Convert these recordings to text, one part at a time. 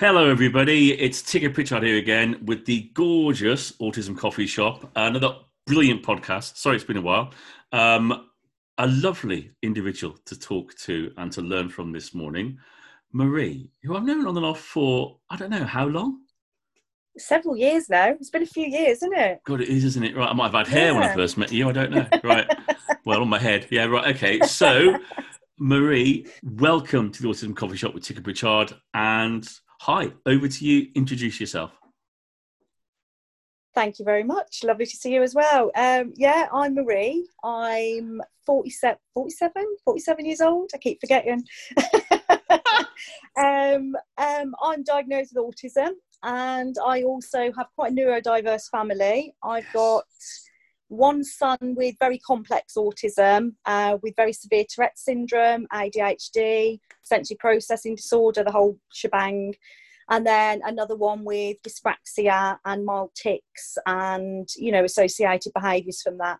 Hello, everybody. It's Tigger Pritchard here again with the gorgeous Autism Coffee Shop. Another brilliant podcast. Sorry, it's been a while. Um, a lovely individual to talk to and to learn from this morning, Marie, who I've known on and off for I don't know how long. Several years now. It's been a few years, isn't it? God, it is, isn't it? Right, I might have had hair yeah. when I first met you. I don't know. Right. well, on my head. Yeah. Right. Okay. So. Marie, welcome to the Autism Coffee Shop with Tigger Pritchard. And hi, over to you. Introduce yourself. Thank you very much. Lovely to see you as well. Um, yeah, I'm Marie. I'm 47, 47, 47 years old. I keep forgetting. um, um, I'm diagnosed with autism and I also have quite a neurodiverse family. I've got one son with very complex autism, uh, with very severe Tourette syndrome, ADHD, sensory processing disorder, the whole shebang. And then another one with dyspraxia and mild tics and, you know, associated behaviours from that.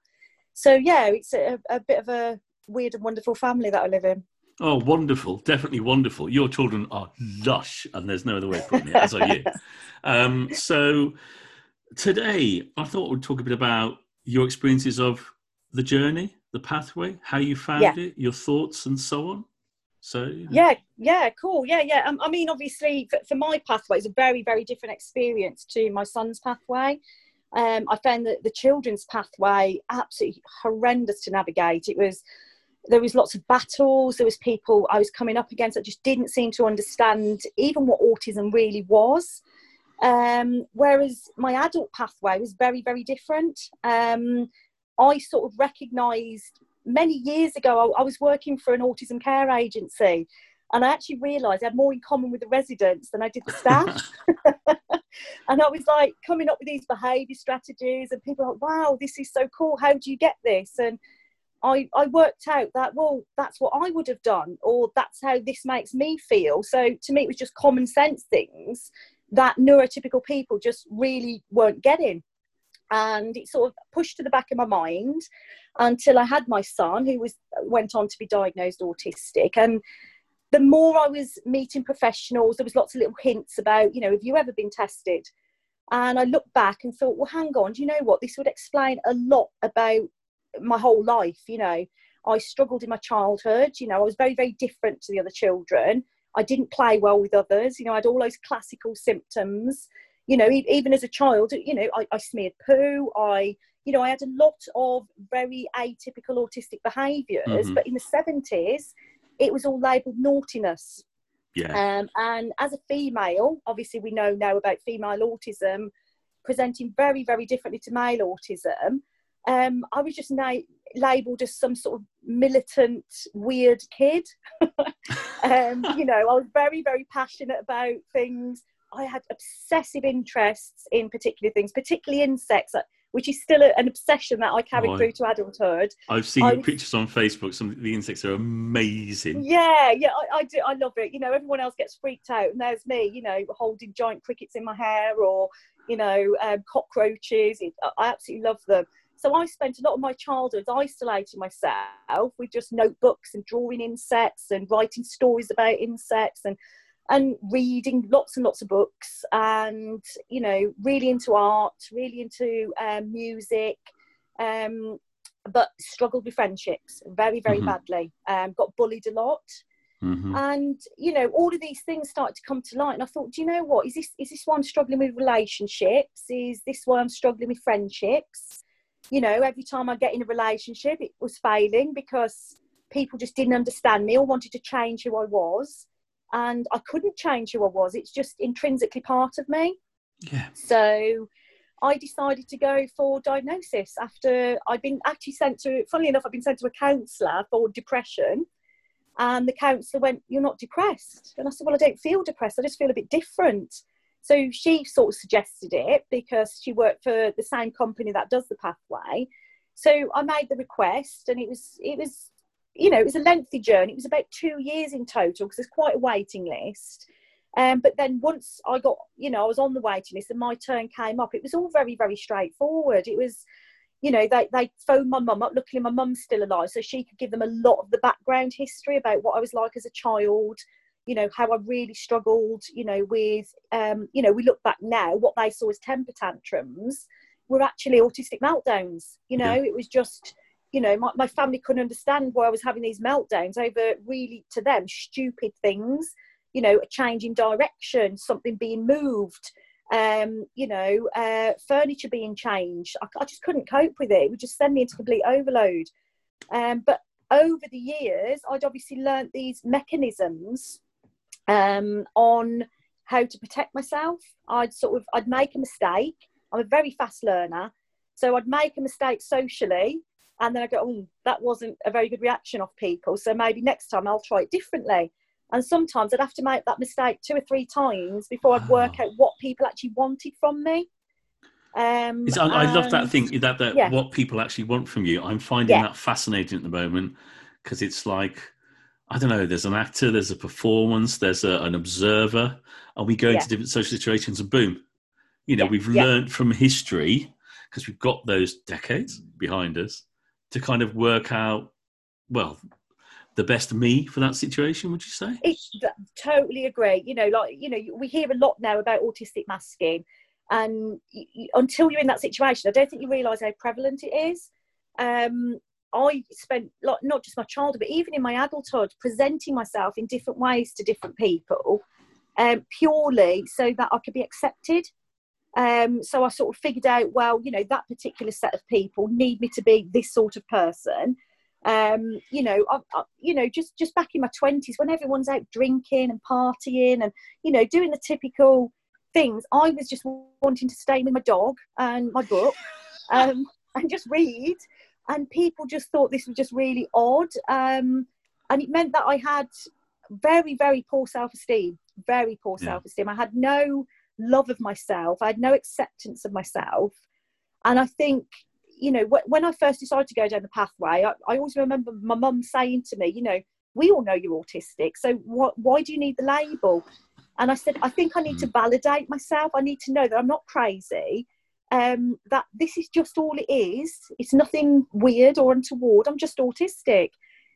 So, yeah, it's a, a bit of a weird and wonderful family that I live in. Oh, wonderful. Definitely wonderful. Your children are lush, and there's no other way of putting it, as are you. Um, so, today, I thought we'd talk a bit about your experiences of the journey, the pathway, how you found yeah. it, your thoughts, and so on. So yeah, yeah, cool, yeah, yeah. Um, I mean, obviously, for, for, my pathway, it's a very, very different experience to my son's pathway. Um, I found that the children's pathway absolutely horrendous to navigate. It was there was lots of battles. There was people I was coming up against that just didn't seem to understand even what autism really was. Um, whereas my adult pathway was very, very different. Um, I sort of recognised many years ago, I, I, was working for an autism care agency, and I actually realised I had more in common with the residents than I did the staff. and I was like coming up with these behaviour strategies, and people were like, wow, this is so cool. How do you get this? And I, I worked out that, well, that's what I would have done, or that's how this makes me feel. So to me, it was just common sense things that neurotypical people just really weren't getting. And it sort of pushed to the back of my mind until I had my son, who was went on to be diagnosed autistic. And the more I was meeting professionals, there was lots of little hints about, you know, have you ever been tested? And I looked back and thought, well, hang on, do you know what? This would explain a lot about my whole life. You know, I struggled in my childhood. You know, I was very, very different to the other children. I didn't play well with others. You know, I had all those classical symptoms. You know, even as a child, you know, I, I smeared poo. I, you know, I had a lot of very atypical autistic behaviours. Mm-hmm. But in the seventies, it was all labelled naughtiness. Yeah. Um, and as a female, obviously, we know now about female autism presenting very, very differently to male autism. Um, I was just na- labelled as some sort of militant, weird kid. um, you know, I was very, very passionate about things. I had obsessive interests in particular things, particularly insects, uh, which is still a, an obsession that I carried oh, through to adulthood. I've seen I, pictures on Facebook. Some of the insects are amazing. Yeah, yeah, I, I, do. I love it. You know, everyone else gets freaked out, and there's me. You know, holding giant crickets in my hair, or you know, um, cockroaches. It, I absolutely love them. So I spent a lot of my childhood isolating myself with just notebooks and drawing insects and writing stories about insects and and reading lots and lots of books and you know really into art really into um, music um, but struggled with friendships very very mm-hmm. badly um, got bullied a lot mm-hmm. and you know all of these things started to come to light and i thought do you know what is this is this why i'm struggling with relationships is this why i'm struggling with friendships you know, every time I get in a relationship, it was failing because people just didn't understand me or wanted to change who I was. And I couldn't change who I was. It's just intrinsically part of me. Yeah. So I decided to go for diagnosis after I'd been actually sent to, funnily enough, I've been sent to a counsellor for depression. And the counsellor went, You're not depressed. And I said, Well, I don't feel depressed. I just feel a bit different. So she sort of suggested it because she worked for the same company that does the pathway. So I made the request, and it was it was you know it was a lengthy journey. It was about two years in total because there's quite a waiting list. Um, but then once I got you know I was on the waiting list and my turn came up, it was all very very straightforward. It was you know, they, they phoned my mum up. Luckily, my mum's still alive, so she could give them a lot of the background history about what I was like as a child, you know how I really struggled, you know, with um, you know, we look back now, what they saw as temper tantrums were actually autistic meltdowns. You know, yeah. it was just, you know, my, my family couldn't understand why I was having these meltdowns over really to them stupid things, you know, a change in direction, something being moved, um, you know, uh, furniture being changed. I, I, just couldn't cope with it. It would just send me into complete overload. Um, but over the years, I'd obviously learnt these mechanisms um, on how to protect myself. I'd sort of I'd make a mistake. I'm a very fast learner, so I'd make a mistake socially, and then I go, "Oh, that wasn't a very good reaction of people. So maybe next time I'll try it differently." And sometimes I'd have to make that mistake two or three times before I'd work ah. out what people actually wanted from me. Um, I, I, love that thing that that yeah. what people actually want from you. I'm finding yeah. that fascinating at the moment because it's like I don't know, there's an actor, there's a performance, there's a, an observer, and we go yeah. into different social situations and boom. You know, yeah. we've yeah. learned from history, because we've got those decades behind us, to kind of work out, well, the best me for that situation, would you say? It's, totally agree. You know, like, you know, we hear a lot now about autistic masking, and until you're in that situation, I don't think you realise how prevalent it is. Um, I spent like not just my childhood, but even in my adulthood, presenting myself in different ways to different people, um, purely so that I could be accepted. Um, so I sort of figured out, well, you know, that particular set of people need me to be this sort of person. Um, you know, I, I, you know, just just back in my twenties, when everyone's out drinking and partying and you know doing the typical things, I was just wanting to stay with my dog and my book um, and just read and people just thought this was just really odd. Um, and it meant that I had very, very poor self esteem, very poor yeah. self esteem. I had no love of myself, I had no acceptance of myself. And I think, you know, when I first decided to go down the pathway, I, I always remember my mum saying to me, you know, we all know you're autistic, so what, why do you need the label? And I said, I think I need to mm. validate myself. I need to know that I'm not crazy um, that this is just all it is. It's nothing weird or untoward. I'm just autistic.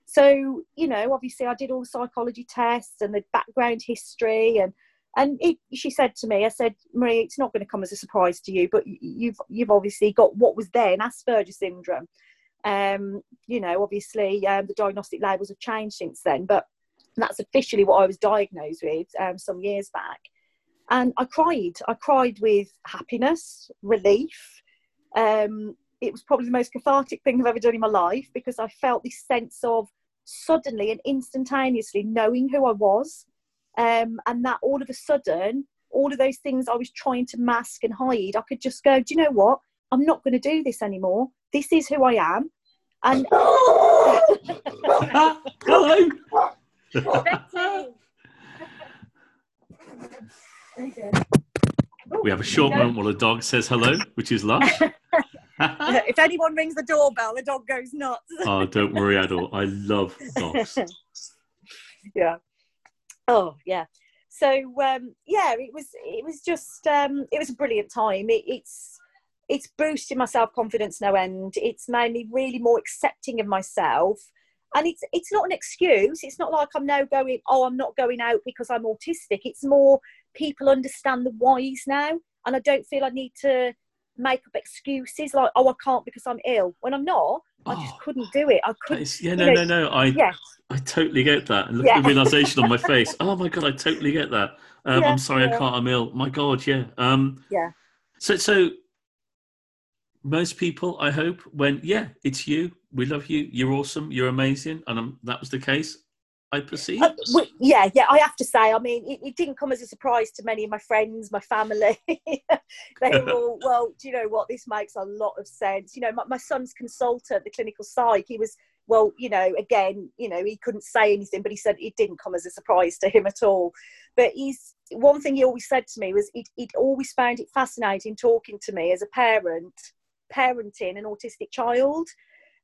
So, you know, obviously I did all the psychology tests and the background history and and it, she said to me, I said, Marie, it's not going to come as a surprise to you, but you've you've obviously got what was then Asperger's syndrome. Um, you know, obviously um, the diagnostic labels have changed since then, but that's officially what I was diagnosed with um, some years back and I cried. I cried with happiness, relief. Um, it was probably the most cathartic thing I've ever done in my life because I felt this sense of suddenly and instantaneously knowing who I was, um, and that all of a sudden, all of those things I was trying to mask and hide, I could just go, do you know what? I'm not going to do this anymore. This is who I am. And hello. We have a short moment while the dog says hello, which is lush. if anyone rings the doorbell, the dog goes nuts. oh, don't worry at all. I love dogs. yeah. Oh, yeah. So um, yeah, it was it was just um, it was a brilliant time. It, it's it's boosted my self confidence no end. It's made me really more accepting of myself and it's it's not an excuse it's not like i'm now going oh i'm not going out because i'm autistic it's more people understand the whys now and i don't feel i need to make up excuses like oh i can't because i'm ill. When i'm not i just oh, couldn't do it. I couldn't yeah no know, no no i i totally get that and look yeah. at the realization on my face. Oh my god i totally get that. Um, yeah, i'm sorry yeah. i can't i'm ill. My god yeah um yeah. so so most people i hope when yeah it's you we love you you're awesome you're amazing and um, that was the case I perceive. Uh, well, yeah, yeah, I have to say, I mean, it, it, didn't come as a surprise to many of my friends, my family. they were all, well, do you know what? This makes a lot of sense. You know, my, my son's consultant, the clinical psych, he was, well, you know, again, you know, he couldn't say anything, but he said it didn't come as a surprise to him at all. But he's, one thing he always said to me was he'd, he'd always found it fascinating talking to me as a parent, parenting an autistic child.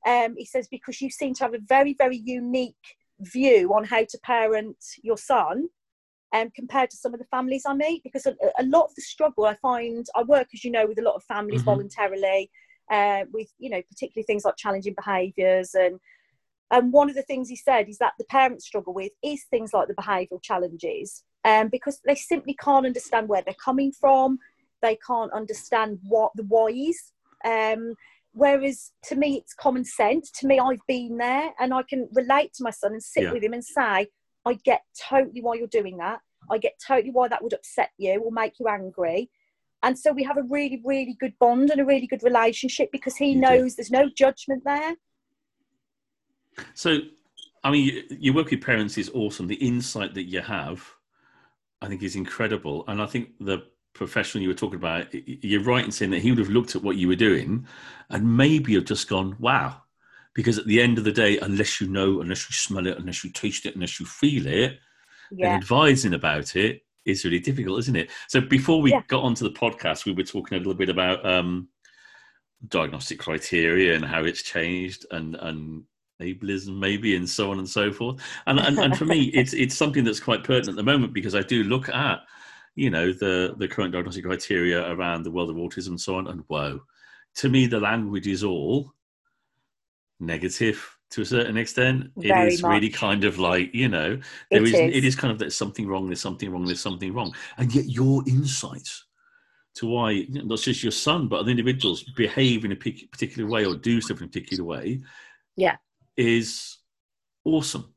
Um, he says, because you seem to have a very, very unique view on how to parent your son um, compared to some of the families I meet because a, a, lot of the struggle I find I work as you know with a lot of families mm-hmm. voluntarily uh, with you know particularly things like challenging behaviours and And one of the things he said is that the parents struggle with is things like the behavioural challenges, um, because they simply can't understand where they're coming from. They can't understand what the whys. Um, whereas to me, it's common sense. To me, I've been there, and I can relate to my son and sit Yeah. with him and say, "I get totally why you're doing that. I get totally why that would upset you or make you angry." And so we have a really, really good bond and a really good relationship because he You do. knows there's no judgment there. So, I mean, your work with parents is awesome. The insight that you have, I think, is incredible. And I think the professional you were talking about, you're right in saying that he would have looked at what you were doing and maybe have just gone, wow. Because at the end of the day, unless you know, unless you smell it, unless you taste it, unless you feel it, then Yeah, advising about it is really difficult, isn't it? So before we Yeah. got onto the podcast, we were talking a little bit about um, diagnostic criteria and how it's changed and and ableism maybe and so on and so forth. And and, and for me, it's it's something that's quite pertinent at the moment because I do look at you know the the current diagnostic criteria around the world of autism and so on, and whoa, to me the language is all negative to a certain extent. Very it is really kind of like you know there It is, is. it is kind of there's something wrong there's something wrong there's something wrong and yet your insights to why not just your son but other individuals behave in a particular way or do stuff in a particular way Yeah. is awesome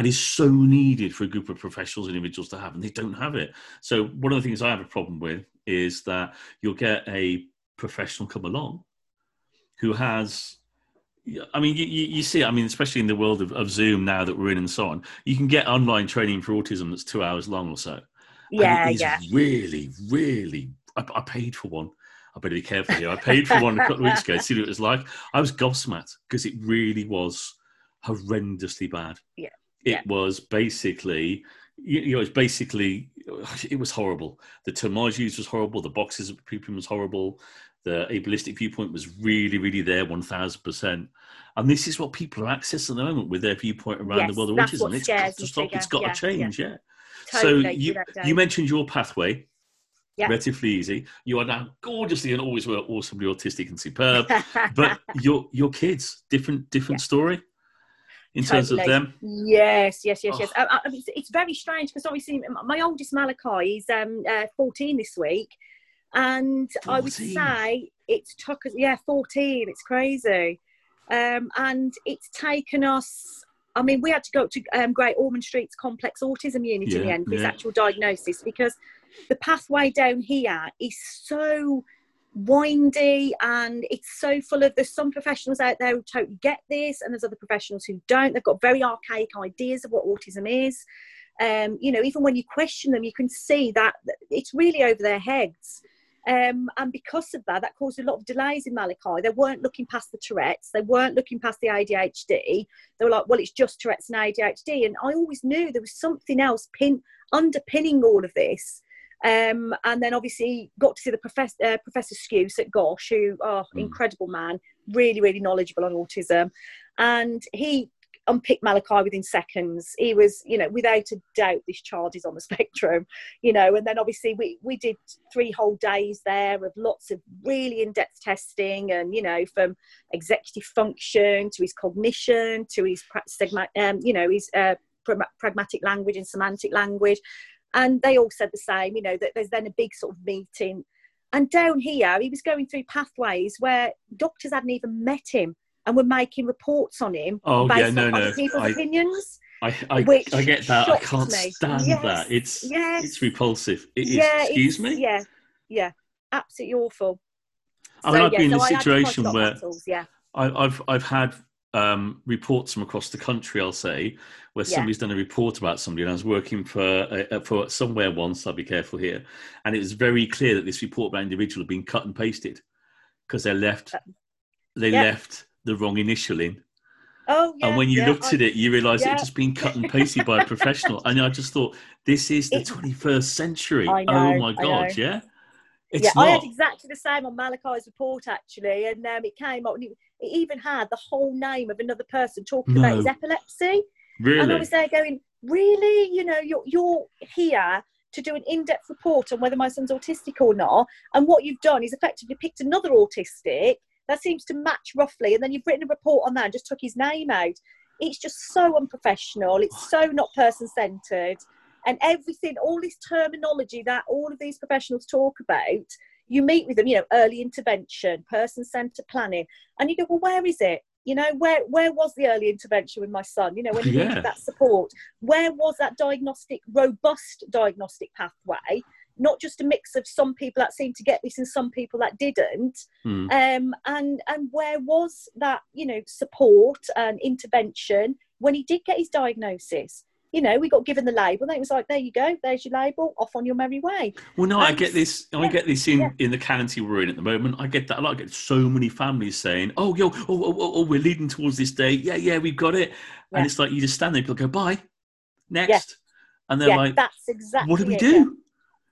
and is so needed for a group of professionals and individuals to have and they don't have it so one of the things i have a problem with is that you'll get a professional come along who has I mean, you, you, see, I mean, especially in the world of, of Zoom now that we're in and so on, you can get online training for autism that's two hours long or so. yeah, and it is yeah. really, really. I, I paid for one. I better be careful here. I paid for one a couple of weeks ago to see what it was like. I was gobsmacked because it really was horrendously bad. Yeah. It Yeah. was basically, you, know, it's basically, it was horrible. The terminology used was horrible. The boxes of people was horrible. The ableistic viewpoint was really, really there, 1000%. And this is what people are accessing at the moment with their viewpoint around Yes, the world of autism. It's got to stop. It's got Yeah, to change, yeah. Totally, so you, you mentioned your pathway, Yeah. relatively easy. You are now gorgeously and always were awesomely autistic and superb. but your your kids, different different story in terms of them. Yes, yes, yes, yes. Oh. I, I, it's, it's very strange because obviously my oldest Malachi is um, uh, 14 this week, and I would say it's took us, yeah, 14. It's crazy, um, and it's taken us. I mean, we had to go to um, Great Ormond Street's complex autism unit in the end for his actual diagnosis because the pathway down here is so windy and it's so full of there's some professionals out there who totally get this and there's other professionals who don't. They've got very archaic ideas of what autism is. Um, you know even when you question them you can see that it's really over their heads. Um, and because of that that caused a lot of delays in malachi. They weren't looking past the tourette's. They weren't looking past the adhd they were like well it's just tourette's and adhd and i always knew there was something else pin underpinning all of this um, and then obviously got to see the professor, uh, Professor Skuse at GOSH, who, oh, Mm. incredible man, really, really knowledgeable on autism. And he unpicked Malachi within seconds. He was, you know, without a doubt, this child is on the spectrum, you know. And then obviously we, we did three whole days there of lots of really in depth testing and, you know, from executive function to his cognition to his, um, you know, his uh, pragmatic language and semantic language and they all said the same you know that there's then a big sort of meeting and down here he was going through pathways where doctors hadn't even met him and were making reports on him Oh based yeah, no, on no. people's I, opinions I, I, which I get that. I can't me. stand Yes, that. It's yes. it's repulsive. It is. yeah Excuse me. yeah yeah absolutely awful I mean, I've been in a situation a lot of where battles, yeah I, I've I've had um, reports from across the country. I'll say where Yeah. somebody's done a report about somebody, and I was working for uh, for somewhere once. I'll be careful here, and it was very clear that this report about individual had been cut and pasted because they left they Uh, yeah. left the wrong initial in. oh yeah and when you looked I- at it, you realised it had just been cut and pasted by a professional. And I just thought, this is the It- 21st century. Oh know, my I god, yeah. It's yeah, not. I had exactly the same on Malachi's report actually, and um, it came up. And it, it even had the whole name of another person talking about his No. epilepsy, and I was there going, "Really? You know, you're you're here to do an in-depth report on whether my son's autistic or not, and what you've done is effectively picked another autistic that seems to match roughly, and then you've written a report on that and just took his name out." it's just so unprofessional. It's so not person centered. And everything, all this terminology that all of these professionals talk about, you meet with them, you know, early intervention, person centered planning, and you go, well, where is it? You know, where where was the early intervention with my son? You know, when he yeah. needed that support, where was that diagnostic, robust diagnostic pathway? not just a mix of some people that seemed to get this and some people that didn't mm. um, and and where was that you know support and intervention when he did get his diagnosis you know, we got given the label, and it was like, there you go, there's your label, off on your merry way. Well, no, and, I get this. I get this in yeah. in the county we're in at the moment. I get that. a lot. I get so many families saying, "Oh, yo, oh, oh, oh, oh we're leading towards this day. Yeah, yeah, we've got it." And it's like you just stand there, people go, "Bye, next," and they're like, "That's exactly what do we it, do?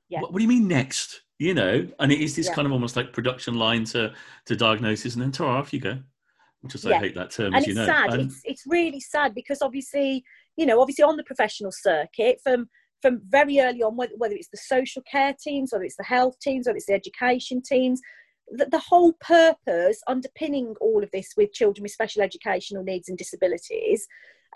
Yeah. What, what, do you mean next? You know, and it is this kind of almost like production line to to diagnosis, and then to off you go. Just I hate that term, and you know. Sad. And it's it's really sad because obviously you know, obviously on the professional circuit from from very early on, whether, whether it's the social care teams, whether it's the health teams, whether it's the education teams, the, whole purpose underpinning all of this with children with special educational needs and disabilities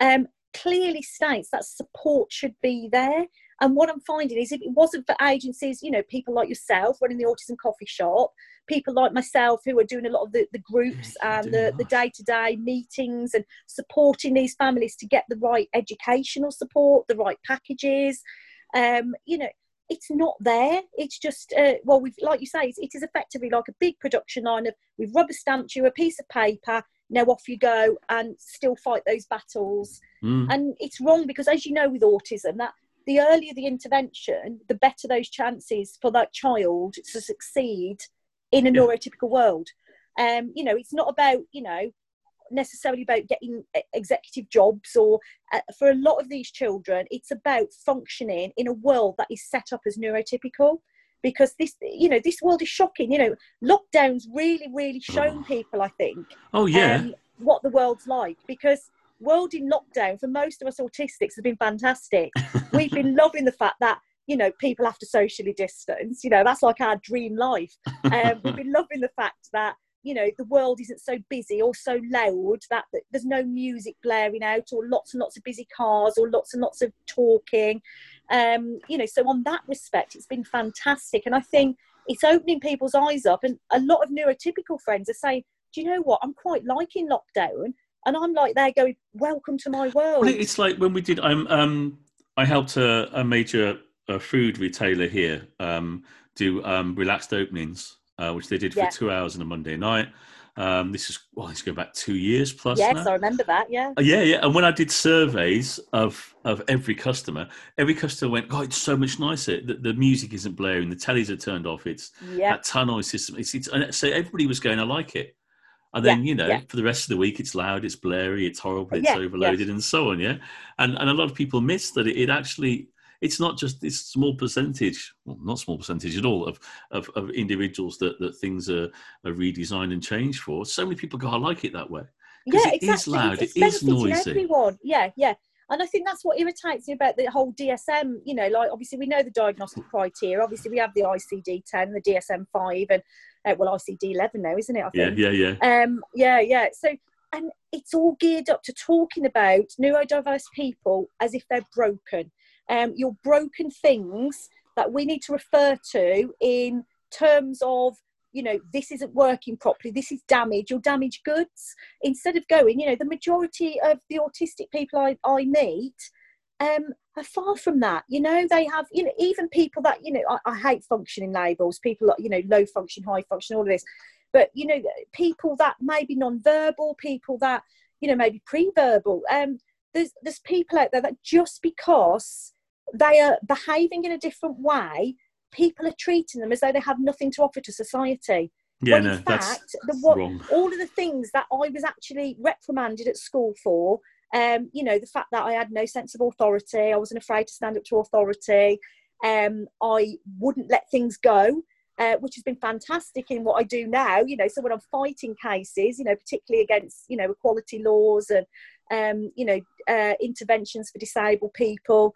um, clearly states that support should be there. And what I'm finding is if it wasn't for agencies, you know, people like yourself running the Autism Coffee Shop, people like myself who are doing a lot of the, the groups and the, the day-to-day meetings and supporting these families to get the right educational support, the right packages, um, you know, it's not there. It's just, uh, well, we've, like you say, it is effectively like a big production line of we've rubber stamped you a piece of paper, now off you go and still fight those battles. Mm. And it's wrong because, as you know, with autism, that the earlier the intervention, the better those chances for that child to succeed in a yeah. neurotypical world. Um, you know, it's not about, you know, necessarily about getting executive jobs or uh, for a lot of these children, it's about functioning in a world that is set up as neurotypical because this you know this world is shocking you know lockdowns really really shown people i think oh yeah um, what the world's like because world in lockdown for most of us autistics has been fantastic. We've been loving the fact that you know people have to socially distance. You know that's like our dream life. Um, we've been loving the fact that you know the world isn't so busy or so loud that, that there's no music blaring out or lots and lots of busy cars or lots and lots of talking. Um, you know, so on that respect, it's been fantastic, and I think it's opening people's eyes up. And a lot of neurotypical friends are saying, "Do you know what? I'm quite liking lockdown." And I'm like there going, "Welcome to my world." Well, it's like when we did. I'm um, I helped a, a major a food retailer here um, do um, relaxed openings, uh, which they did for yeah. two hours on a Monday night. Um, this is well, let's go back two years plus. Yes, now. I remember that. Yeah. Uh, yeah, yeah. And when I did surveys of of every customer, every customer went, "God, it's so much nicer. The, the music isn't blaring, the tellies are turned off. It's yeah. that tunnel system. It's, it's so everybody was going, I like it." And then yeah, you know yeah. for the rest of the week it's loud it's blurry it's horrible it's yeah, overloaded and so on yeah and and a lot of people miss that it, it, actually it's not just this small percentage well not small percentage at all of of, of individuals that that things are, are redesigned and changed for so many people go i like it that way yeah it exactly. is loud it's it is noisy everyone yeah yeah and I think that's what irritates me about the whole DSM. You know, like obviously we know the diagnostic criteria. Obviously we have the ICD 10, the DSM 5, and uh, well, ICD 11 now, isn't it? I think. Yeah, yeah, yeah. Um, yeah, yeah. So, and it's all geared up to talking about neurodiverse people as if they're broken. Um, your broken things that we need to refer to in terms of you know this isn't working properly this is damage or damaged goods instead of going you know the majority of the autistic people i, I meet um, are far from that. You know, they have, you know, even people that, you know, I, I hate functioning labels, people like, you know, low function, high function, all of this. But, you know, people that may be non-verbal, people that, you know, maybe pre-verbal. Um, there's, there's people out there that just because they are behaving in a different way, people are treating them as though they have nothing to offer to society. Yeah, when no, in fact, the, what, all of the things that I was actually reprimanded at school for um, you know, the fact that I had no sense of authority, I wasn't afraid to stand up to authority, um, I wouldn't let things go. Uh, which has been fantastic in what I do now. You know, so when I'm fighting cases, you know, particularly against you know equality laws and um, you know uh, interventions for disabled people,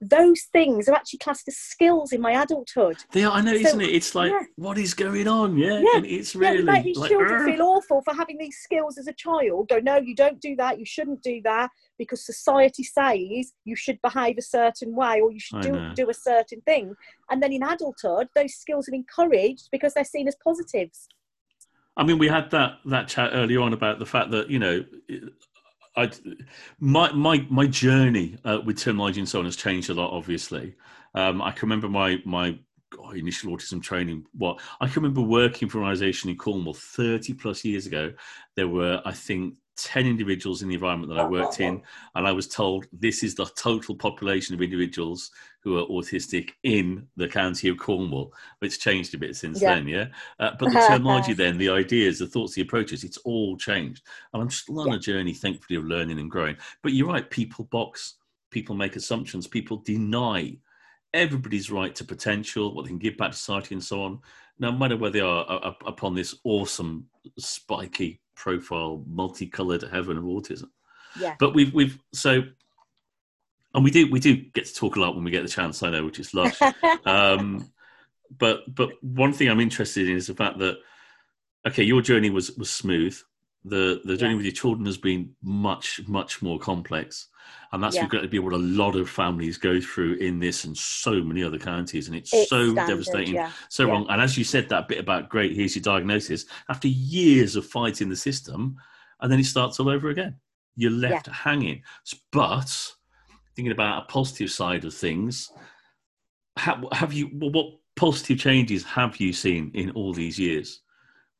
those things are actually classed as skills in my adulthood. They are, I know, so, isn't it? It's like, yeah. what is going on? Yeah, yeah. And it's really yeah, these like, children feel awful for having these skills as a child. Go, no, you don't do that. You shouldn't do that because society says you should behave a certain way or you should do, do a certain thing. And then in adulthood, those skills are encouraged because they're seen as positives. I mean, we had that that chat earlier on about the fact that you know I, my my my journey uh, with terminology and so on has changed a lot. Obviously, um, I can remember my my oh, initial autism training. What I can remember working for an organisation in Cornwall thirty plus years ago. There were, I think, 10 individuals in the environment that I worked in, and I was told this is the total population of individuals who are autistic in the county of Cornwall. It's changed a bit since yeah. then, yeah? Uh, but the terminology then, the ideas, the thoughts, the approaches, it's all changed. And I'm still on yeah. a journey, thankfully, of learning and growing. But you're right, people box, people make assumptions, people deny everybody's right to potential, what they can give back to society and so on, no matter where they are uh, upon this awesome, spiky profile, multicolored heaven of autism. Yeah. But we've we've so and we do we do get to talk a lot when we get the chance, I know, which is lush. um, but but one thing I'm interested in is the fact that okay, your journey was was smooth. The the journey yeah. with your children has been much much more complex, and that's yeah. going to be what a lot of families go through in this and so many other counties, and it's, it's so standard, devastating, yeah. so wrong. And as you said that bit about great, here's your diagnosis. After years of fighting the system, and then it starts all over again. You're left hanging, but thinking about a positive side of things, have, have you what positive changes have you seen in all these years?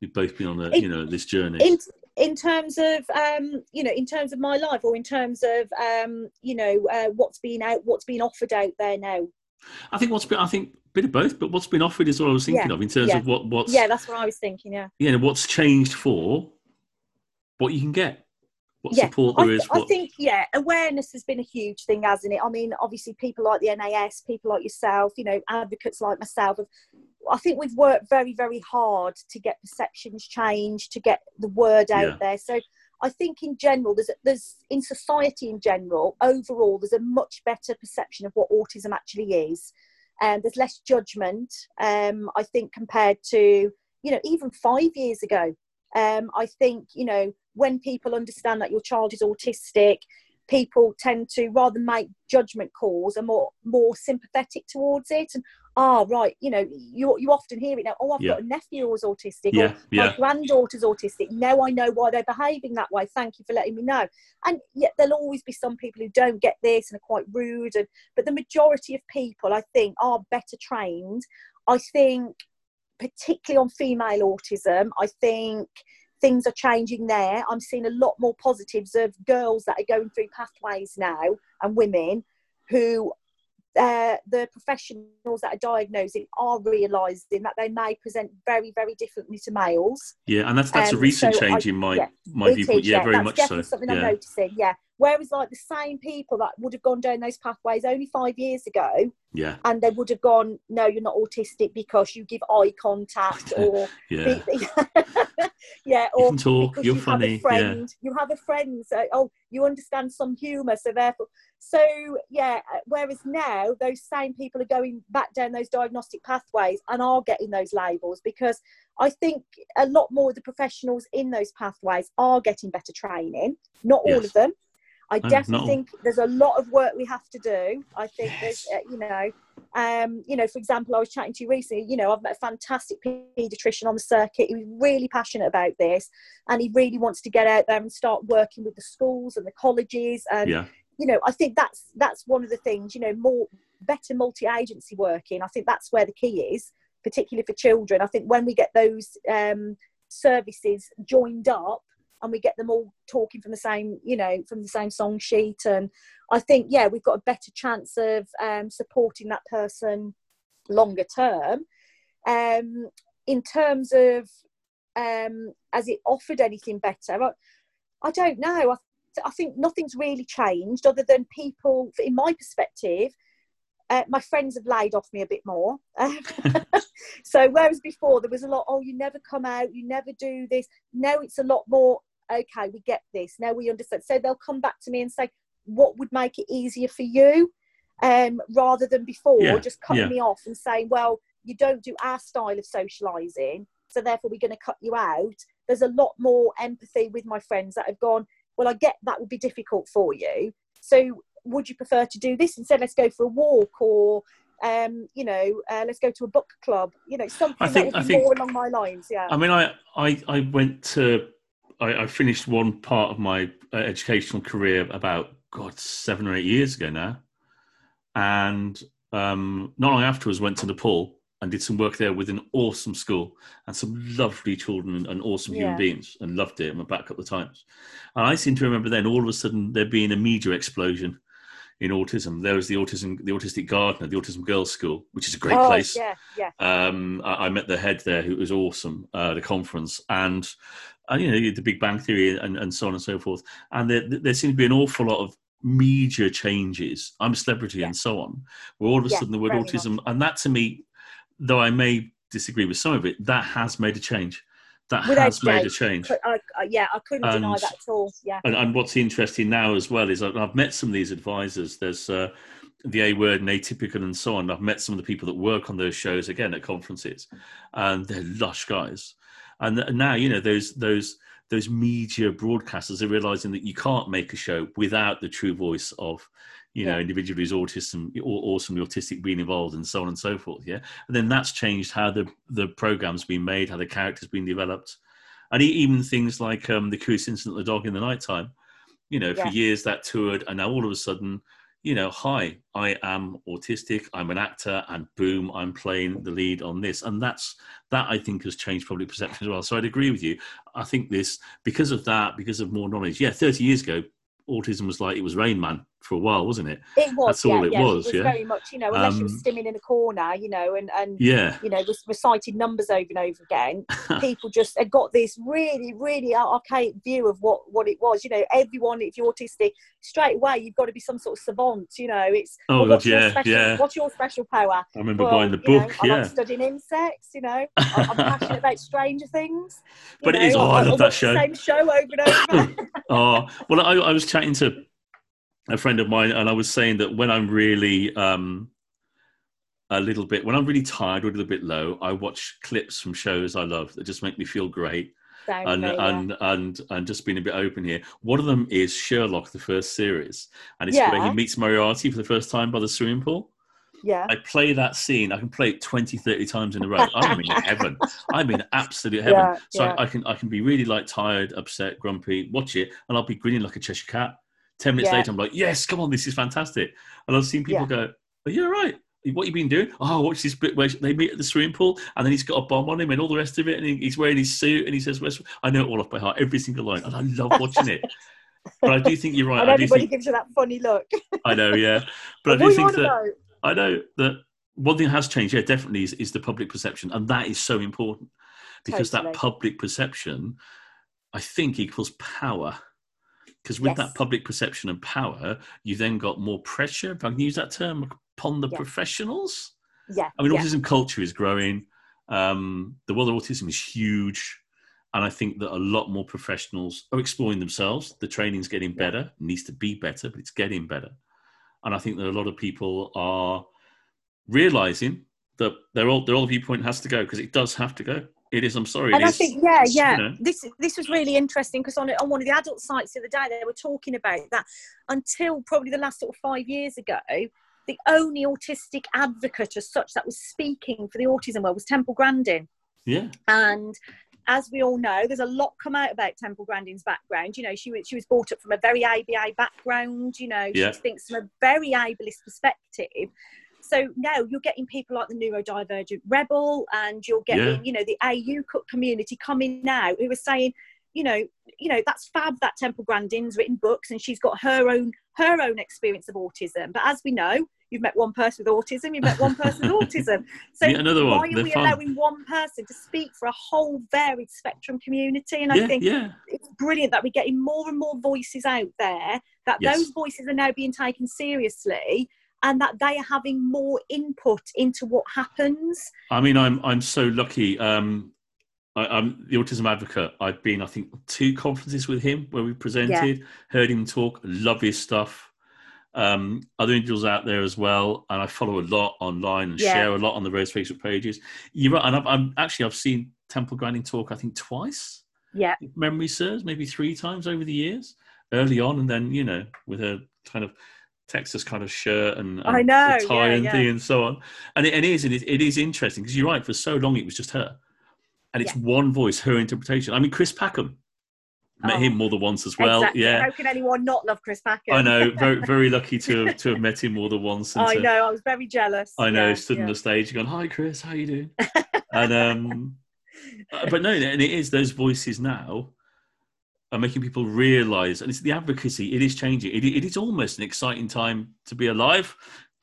We've both been on a, you know this journey. In, in terms of um, you know, in terms of my life, or in terms of um, you know, uh, what's been out, what's been offered out there now. I think what's been, I think a bit of both, but what's been offered is what I was thinking yeah, of in terms yeah. of what what's yeah, that's what I was thinking. Yeah, yeah, what's changed for what you can get what yeah, support there I, is. What... I think, yeah, awareness has been a huge thing, hasn't it? I mean, obviously, people like the NAS, people like yourself, you know, advocates like myself, have, I think we've worked very, very hard to get perceptions changed, to get the word out yeah. there. So I think in general, there's, there's in society in general, overall, there's a much better perception of what autism actually is. And um, there's less judgment, um, I think, compared to, you know, even five years ago. Um, I think, you know, when people understand that your child is autistic, people tend to rather make judgment calls are more more sympathetic towards it and ah right you know you you often hear it now oh i've yeah. got a nephew who's autistic yeah, or yeah. my granddaughter's autistic now i know why they're behaving that way thank you for letting me know and yet there'll always be some people who don't get this and are quite rude and but the majority of people i think are better trained i think particularly on female autism i think things are changing there. I'm seeing a lot more positives of girls that are going through pathways now and women who uh, the professionals that are diagnosing are realising that they may present very, very differently to males. Yeah, and that's that's um, a recent so change I, in my yeah, my viewpoint. yeah, yeah, very much so. Something yeah. I'm noticing. Yeah, Whereas, like the same people that would have gone down those pathways only five years ago, yeah, and they would have gone, no, you're not autistic because you give eye contact, or yeah, yeah, or you talk, you're you funny, have a friend, yeah. you have a friend, so oh, you understand some humour, so therefore, so yeah. Whereas now, those same people are going back down those diagnostic pathways and are getting those labels because I think a lot more of the professionals in those pathways are getting better training. Not all yes. of them, I definitely think there's a lot of work we have to do. I think yes. there's, uh, you know, um, you know, for example, I was chatting to you recently. You know, I've met a fantastic paediatrician on the circuit. He was really passionate about this, and he really wants to get out there and start working with the schools and the colleges. And yeah. you know, I think that's that's one of the things. You know, more better multi-agency working. I think that's where the key is, particularly for children. I think when we get those um, services joined up and we get them all talking from the same you know from the same song sheet and i think yeah we've got a better chance of um, supporting that person longer term um, in terms of um, has it offered anything better I, I don't know I, I think nothing's really changed other than people in my perspective uh, my friends have laid off me a bit more. so whereas before there was a lot, oh, you never come out, you never do this. Now it's a lot more, okay, we get this. Now we understand. So they'll come back to me and say, what would make it easier for you? um, rather than before Yeah, just cutting yeah. me off and saying, well, you don't do our style of socialising, so therefore we're going to cut you out. There's a lot more empathy with my friends that have gone, well, I get that would be difficult for you. So would you prefer to do this instead? Let's go for a walk or, um, you know, uh, let's go to a book club. You know, something I think- that I think- more along my lines. Yeah. I mean, I I, I went to I, I finished one part of my uh, educational career about God seven or eight years ago now, and um, not long afterwards went to Nepal and did some work there with an awesome school and some lovely children and, awesome human beings and loved it and went back a couple of times. And I seem to remember then all of a sudden there being a media explosion in autism. There was the autism, the autistic gardener, the autism girls school, which is a great oh, place Yeah, yeah. um, I, I met the head there who was awesome uh, at a conference and you know the Big Bang Theory and, and so on and so forth. And there, there seemed to be an awful lot of media changes. I'm a celebrity Yeah. and so on. Where all of a Yeah, sudden the word autism and that to me, though I may disagree with some of it, that has made a change. That Without has made a change. I, I, yeah, I couldn't deny And- that at all. Yeah. And, and what's interesting now as well is I've, I've met some of these advisors. There's uh, the A word and atypical and so on. I've met some of the people that work on those shows again at conferences, and they're lush guys. And now you know those those those media broadcasters are realizing that you can't make a show without the true voice of you know Yeah. individual who's autism or awesomely autistic being involved and so on and so forth. Yeah, and then that's changed how the the program's been made, how the characters been developed and even things like um, the curious incident of the dog in the nighttime you know for years that toured and now all of a sudden you know hi i am autistic i'm an actor and boom i'm playing the lead on this. And that's that i think has changed public perception as well. So i'd agree with you. I think this because of that because of more knowledge yeah 30 years ago autism was like it was rain man for a while wasn't it It was. That's all yeah, it yeah. was, It was yeah. very much, you know, unless you were Um, stimming in a corner, you know, and, and yeah you know, re- recited numbers over and over again. People just had got this really, really archaic view of what, what it was. You know, everyone, if you're autistic, straight away, you've got to be some sort of savant. You know, it's Oh, well, what's your yeah, special, yeah. What's your special power? i remember Well, buying the you know, book I yeah like studying insects. You know, I- I'm passionate about Stranger Things. But it is- oh, I love that show. Same show over and over. oh well I, I was chatting to a friend of mine and i was saying that when i'm really um a little bit when i'm really tired or a little bit low i watch clips from shows i love that just make me feel great. Down and yeah. and and and just being a bit open here. One of them is sherlock the first series. And it's where he meets moriarty for the first time by the swimming pool. Yeah. i play that scene i can play it 20 30 times in a row. I'm in heaven. I'm in absolute heaven. Yeah, so yeah. I, I can i can be really like tired upset grumpy watch it and i'll be grinning like a cheshire cat 10 minutes Yeah. later i'm like yes come on this is fantastic and i've seen people go are you all right what you been doing? Oh, watch this bit where they meet at the swimming pool, and then he's got a bomb on him, and all the rest of it, and he's wearing his suit, and he says, "Where's-" "I know it all off by heart, every single line," and I love watching it. but I do think you're right. and I do everybody think gives you that funny look. I know, yeah. But I do think that? I know that one thing has changed, yeah, definitely is, is the public perception, and that is so important because Totally. that public perception, I think, equals power. Because with Yes. that public perception and power, you then got more pressure, if I can use that term, upon the Yeah. professionals. Yeah. I mean, yeah. autism culture is growing. Um, the world of autism is huge. And I think that a lot more professionals are exploring themselves. The training's getting better, it needs to be better, but it's getting better. And I think that a lot of people are realizing that their old, their old viewpoint has to go because it does have to go. It is, I'm sorry. and I is, think, yeah, you yeah, know. this this was really interesting because on on one of the adult sites the other day they were talking about that until probably the last sort of five years ago, the only autistic advocate as such that was speaking for the autism world was Temple Grandin, yeah. and as we all know, there's a lot come out about Temple Grandin's background. You know, she was she was brought up from a very ABA background. You know, Yeah. she thinks from a very ableist perspective. So now you're getting people like the neurodivergent rebel, and you're getting Yeah. you know the AU community coming now who are saying, you know, you know that's fab that Temple Grandin's written books and she's got her own her own experience of autism. But as we know, you've met one person with autism, you've met one person with autism. So another one. why are They're we fun. allowing one person to speak for a whole varied spectrum community? And I think yeah. it's brilliant that we're getting more and more voices out there, that Yes. those voices are now being taken seriously, and that they are having more input into what happens. I mean, I'm I'm so lucky. Um, I, I'm the autism advocate. I've been, I think, two conferences with him where we presented, heard him talk, love his stuff. um, other individuals out there as well, and I follow a lot online and Yeah. share a lot on the Rose Facebook pages. You're right, and I've, I'm actually I've seen Temple Grandin talk I think twice. Yeah. memory serves, maybe three times over the years, early on, and then you know with her kind of Texas kind of shirt and, and I know, the tie yeah, and yeah. thing and so on. And it, it is it, is- it is interesting because you're right. For so long, it was just her, and it's one voice, her interpretation. I mean, Chris Packham met Oh. him more than once as well. exactly. Yeah, How can anyone not love Chris Packham? I know. Very very lucky to have, to have met him more than once. And I to, know. I was very jealous. I know. Yeah, stood yeah. on the stage, going, "Hi, Chris, how you doing?" and um, uh, but no, and it is those voices now are making people realise, and it's the advocacy. It is changing. It, it is almost an exciting time to be alive.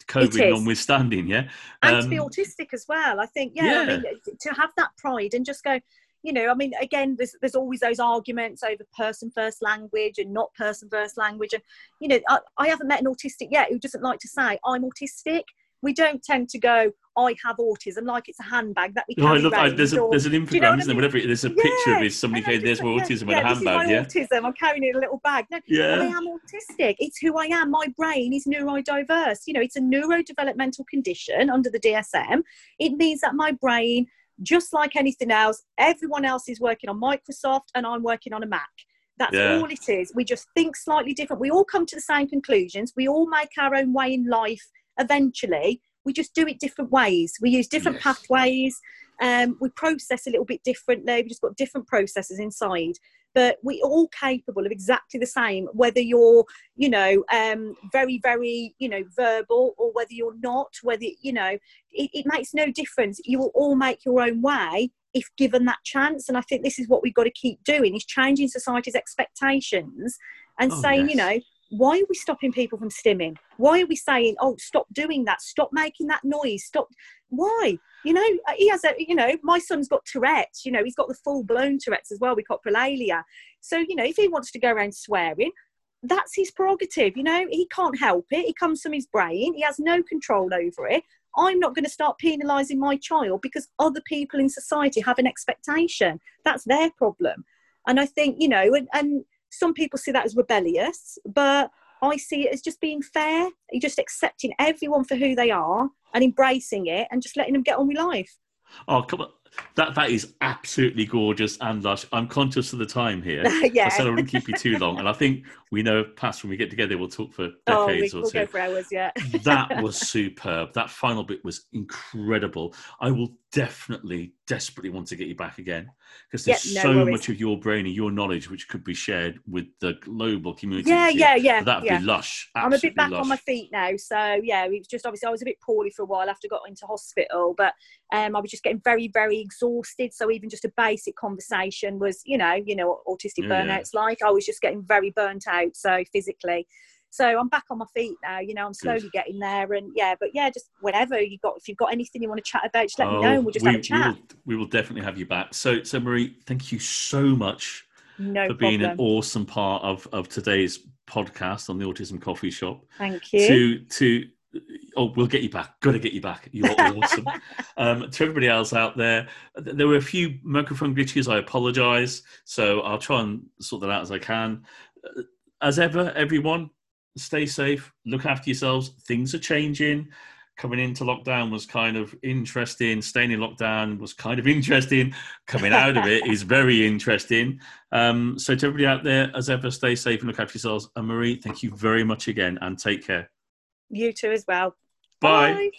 COVID notwithstanding, yeah. and to be Um, autistic as well. I think, yeah, I mean, to have that pride and just go, you know, I mean, again, there's there's always those arguments over person first language and not person first language, and you know, I, I haven't met an autistic yet who doesn't like to say I'm autistic. We don't tend to go, I have autism, like it's a handbag that we Oh, I carry love, I, around there's, a, there's an you know what I isn't there? Whatever, there's a picture of Yeah, his somebody saying, "There's my autism yeah, in a this handbag." Yeah, autism. I'm carrying it in a little bag. No, I am autistic. It's who I am. My brain is neurodiverse. You know, it's a neurodevelopmental condition under the DSM. It means that my brain, just like anything else, everyone else is working on Microsoft and I'm working on a Mac. That's Yeah. all it is. We just think slightly different. We all come to the same conclusions. We all make our own way in life eventually. We just do it different ways. We use different Yes. pathways. Um, we process a little bit differently. We've just got different processes inside. But we're all capable of exactly the same, whether you're you know, um, very, very, you know, verbal or whether you're not, whether, you know, it, it makes no difference. You will all make your own way if given that chance. And I think this is what we've got to keep doing is changing society's expectations and Oh, saying, you know, why are we stopping people from stimming? Why are we saying, oh, stop doing that, stop making that noise, stop? Why? You know, uh, he has a, you know, my son's got Tourette's, you know, he's got the full blown Tourette's as well with coprolalia. So, you know, if he wants to go around swearing, that's his prerogative, you know, he can't help it. It comes from his brain, he has no control over it. I'm not going to start penalising my child because other people in society have an expectation. That's their problem. And I think, you know, and, and some people see that as rebellious, but I see it as just being fair. You're just accepting everyone for who they are and embracing it and just letting them get on with life. Oh, come on. That that is absolutely gorgeous and lush. I'm conscious of the time here. yeah. I said I wouldn't keep you too long, and I think we know past when we get together, we'll talk for decades oh, we, decades we'll or two. go for hours, yeah. that was superb. That final bit was incredible. I will definitely, desperately want to get you back again because there's Yeah, no so worries. much of your brain and your knowledge which could be shared with the global community. Yeah, yeah, yeah. That'd yeah. be lush. I'm a bit back lush. on my feet now, so yeah, it was just obviously I was a bit poorly for a while after I got into hospital, but um, I was just getting very, very exhausted. So even just a basic conversation was, you know, you know what autistic yeah. burnout's like. I was just getting very burnt out, so physically. So I'm back on my feet now. You know, I'm slowly getting there, and yeah, but yeah, just whenever you got, if you've got anything you want to chat about, just let me know, and we'll just Oh, we, have a chat. We will, we will definitely have you back. So, so Marie, thank you so much no for being an awesome part of, of today's podcast on the Autism Coffee Shop. Thank you. To to oh, we'll get you back. Got to get you back. You're awesome. um, to everybody else out there, th- there were a few microphone glitches. I apologise. So I'll try and sort that out as I can. Uh, As ever, everyone, stay safe. Look after yourselves. Things are changing. Coming into lockdown was kind of interesting. Staying in lockdown was kind of interesting. Coming out of it is very interesting. Um, so to everybody out there, as ever, stay safe and look after yourselves. And Marie, thank you very much again, and take care. you too as well. Bye. Bye.